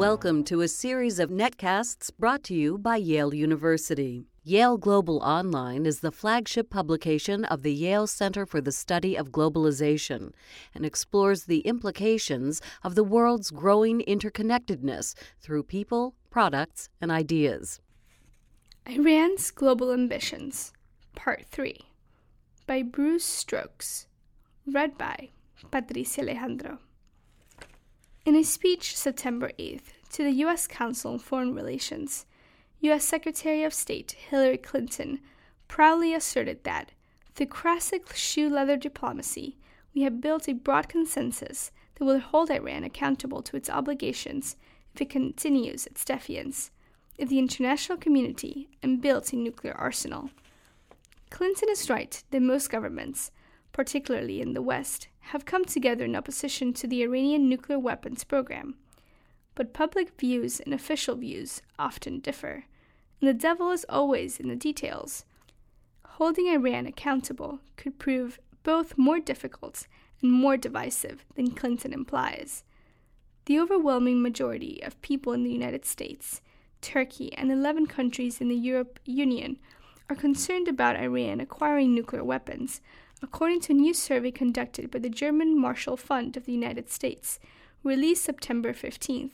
Welcome to a series of netcasts brought to you by Yale University. Yale Global Online is the flagship publication of the Yale Center for the Study of Globalization and explores the implications of the world's growing interconnectedness through people, products, and ideas. Iran's Global Ambitions, Part 3, by Bruce Stokes, read by Patricia Alejandro. In a speech September 8th to the U.S. Council on Foreign Relations, U.S. Secretary of State Hillary Clinton proudly asserted that, through classic shoe leather diplomacy, we have built a broad consensus that will hold Iran accountable to its obligations if it continues its defiance of the international community and builds a nuclear arsenal. Clinton is right that most governments, particularly in the West, have come together in opposition to the Iranian nuclear weapons program. But public views and official views often differ, and the devil is always in the details. Holding Iran accountable could prove both more difficult and more divisive than Clinton implies. The overwhelming majority of people in the United States, Turkey, and 11 countries in the Europe Union are concerned about Iran acquiring nuclear weapons, according to a new survey conducted by the German Marshall Fund of the United States, released September 15th.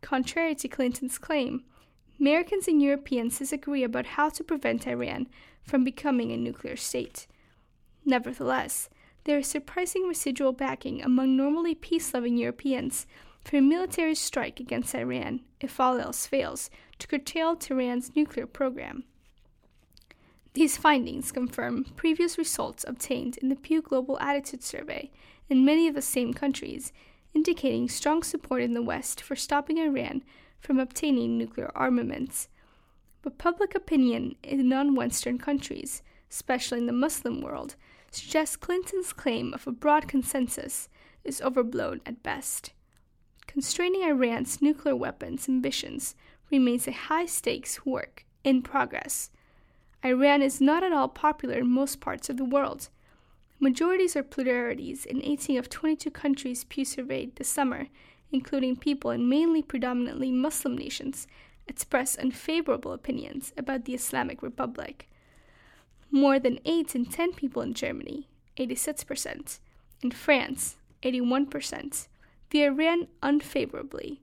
Contrary to Clinton's claim, Americans and Europeans disagree about how to prevent Iran from becoming a nuclear state. Nevertheless, there is surprising residual backing among normally peace loving Europeans for a military strike against Iran if all else fails to curtail Tehran's nuclear program. These findings confirm previous results obtained in the Pew Global Attitude Survey in many of the same countries, indicating strong support in the West for stopping Iran from obtaining nuclear armaments. But public opinion in non Western countries, especially in the Muslim world, suggests Clinton's claim of a broad consensus is overblown at best. Constraining Iran's nuclear weapons ambitions remains a high stakes work in progress Iran is not at all popular in most parts of the world. Majorities or pluralities in 18 of 22 countries Pew surveyed this summer, including people in mainly predominantly Muslim nations, express unfavorable opinions about the Islamic Republic. More than 8 in 10 people in Germany, 86%, in France, 81%, view Iran unfavorably.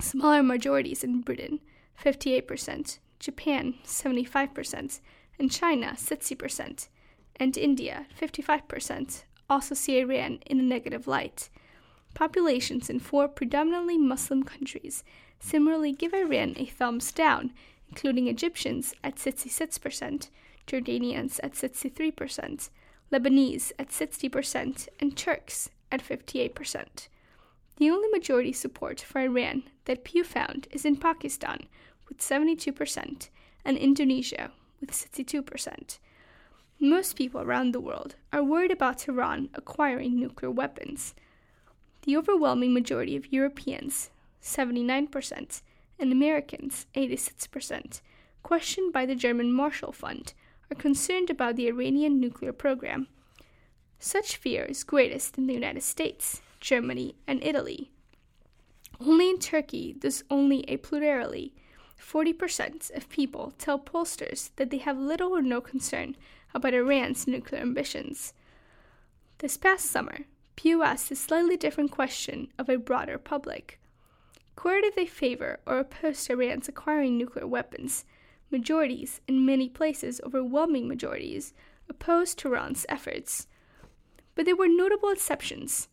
Smaller majorities in Britain, 58%, Japan 75%, and China 60%, and India 55% also see Iran in a negative light. Populations in four predominantly Muslim countries similarly give Iran a thumbs down, including Egyptians at 66%, Jordanians at 63%, Lebanese at 60%, and Turks at 58%. The only majority support for Iran that Pew found is in Pakistan, with 72%, and Indonesia with 62%. Most people around the world are worried about Tehran acquiring nuclear weapons. The overwhelming majority of Europeans, 79%, and Americans, 86%, questioned by the German Marshall Fund, are concerned about the Iranian nuclear program. Such fear is greatest in the United States, Germany, and Italy. Only in Turkey does only a plurality 40% of people tell pollsters that they have little or no concern about Iran's nuclear ambitions. This past summer, Pew asked a slightly different question of a broader public. Where do they favor or oppose Iran's acquiring nuclear weapons? Majorities, in many places overwhelming majorities, opposed Tehran's efforts. But there were notable exceptions.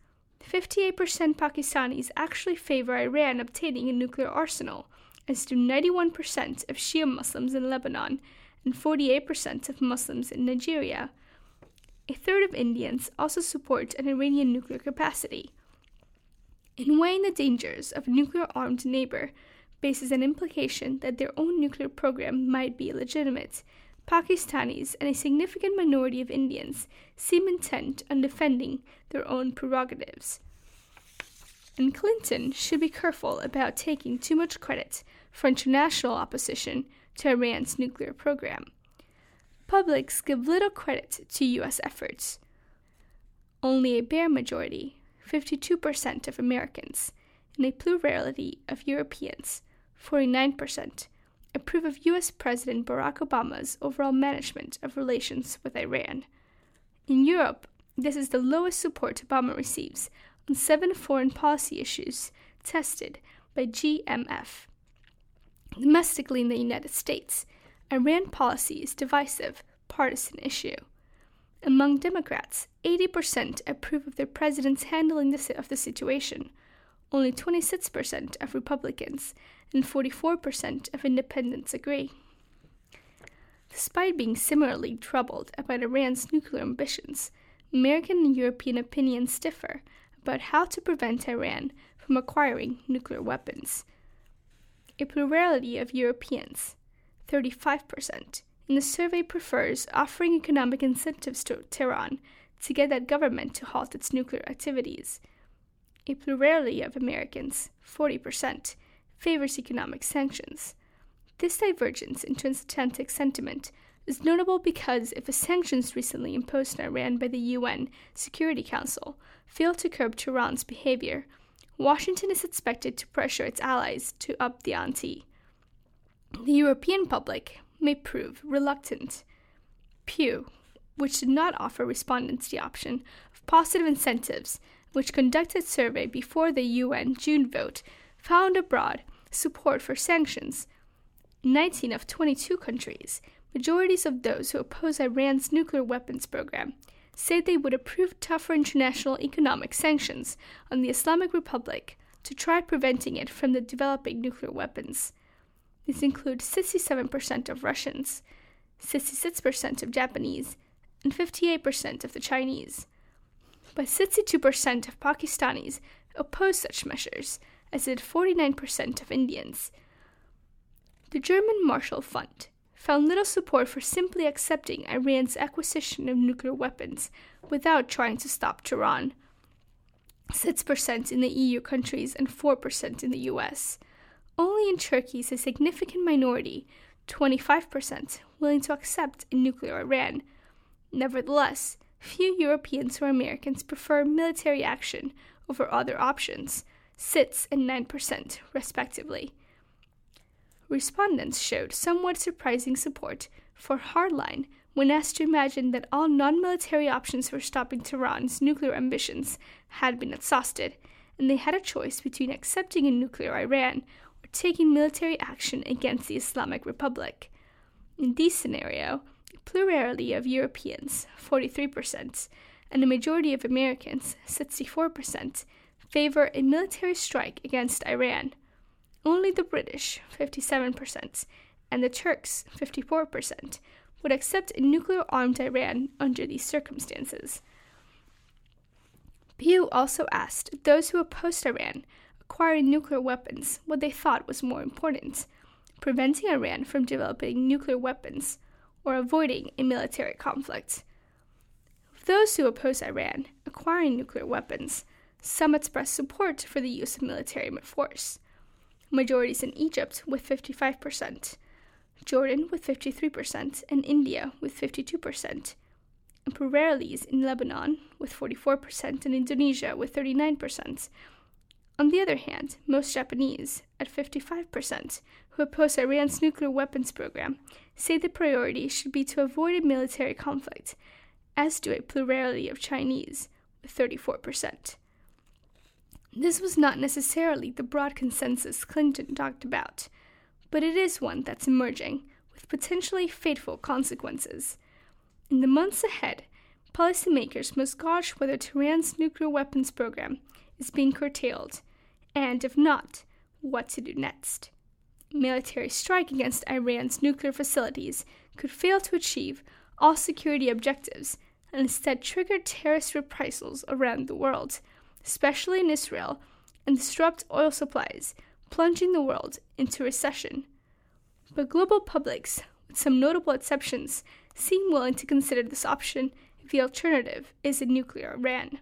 58% Pakistanis actually favor Iran obtaining a nuclear arsenal, as do 91% of Shia Muslims in Lebanon and 48% of Muslims in Nigeria. A third of Indians also support an Iranian nuclear capacity. In weighing the dangers of a nuclear armed neighbor bases an implication that their own nuclear program might be illegitimate, Pakistanis and a significant minority of Indians seem intent on defending their own prerogatives and Clinton should be careful about taking too much credit for international opposition to Iran's nuclear program. Publics give little credit to U.S. efforts. Only a bare majority, 52% of Americans, and a plurality of Europeans, 49%, approve of U.S. President Barack Obama's overall management of relations with Iran. In Europe, this is the lowest support Obama receives on seven foreign policy issues tested by GMF. Domestically in the United States, Iran policy is divisive, partisan issue. Among Democrats, 80% approve of their president's handling of the situation. Only 26% of Republicans and 44% of independents agree. Despite being similarly troubled about Iran's nuclear ambitions, American and European opinions differ about how to prevent Iran from acquiring nuclear weapons. A plurality of Europeans, 35%, in the survey prefers offering economic incentives to Tehran to get that government to halt its nuclear activities. A plurality of Americans, 40%, favors economic sanctions. This divergence in transatlantic sentiment is notable because if the sanctions recently imposed on Iran by the UN Security Council fail to curb Tehran's behavior, Washington is expected to pressure its allies to up the ante. The European public may prove reluctant. Pew, which did not offer respondents the option of positive incentives, which conducted survey before the UN June vote, found abroad support for sanctions. 19 of 22 countries, majorities of those who oppose Iran's nuclear weapons program, say they would approve tougher international economic sanctions on the Islamic Republic to try preventing it from developing nuclear weapons. These include 67% of Russians, 66% of Japanese, and 58% of the Chinese. But 62% of Pakistanis oppose such measures, as did 49% of Indians. The German Marshall Fund found little support for simply accepting Iran's acquisition of nuclear weapons without trying to stop Tehran. 6% in the EU countries and 4% in the US. Only in Turkey is a significant minority, 25%, willing to accept a nuclear Iran. Nevertheless, few Europeans or Americans prefer military action over other options, 6 and 9%, respectively. Respondents showed somewhat surprising support for hardline when asked to imagine that all non military options for stopping Tehran's nuclear ambitions had been exhausted, and they had a choice between accepting a nuclear Iran or taking military action against the Islamic Republic. In this scenario, a plurality of Europeans, 43%, and a majority of Americans, 64%, favor a military strike against Iran. Only the British, 57%, and the Turks, 54%, would accept a nuclear armed Iran under these circumstances. Pew also asked those who opposed Iran acquiring nuclear weapons what they thought was more important preventing Iran from developing nuclear weapons or avoiding a military conflict. Of those who oppose Iran acquiring nuclear weapons, some expressed support for the use of military force majorities in Egypt with 55%, Jordan with 53%, and India with 52%, and pluralities in Lebanon with 44% and Indonesia with 39%. On the other hand, most Japanese, at 55%, who oppose Iran's nuclear weapons program, say the priority should be to avoid a military conflict, as do a plurality of Chinese, with 34%. This was not necessarily the broad consensus Clinton talked about, but it is one that's emerging, with potentially fateful consequences. In the months ahead, policymakers must gauge whether Tehran's nuclear weapons program is being curtailed, and if not, what to do next. Military strike against Iran's nuclear facilities could fail to achieve all security objectives and instead trigger terrorist reprisals around the world especially in Israel, and disrupt oil supplies, plunging the world into recession. But global publics, with some notable exceptions, seem willing to consider this option if the alternative is a nuclear Iran.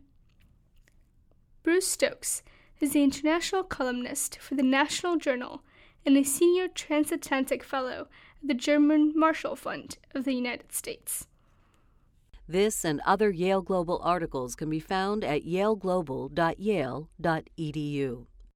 Bruce Stokes is the international columnist for the National Journal and a senior transatlantic fellow at the German Marshall Fund of the United States. This and other Yale Global articles can be found at yaleglobal.yale.edu.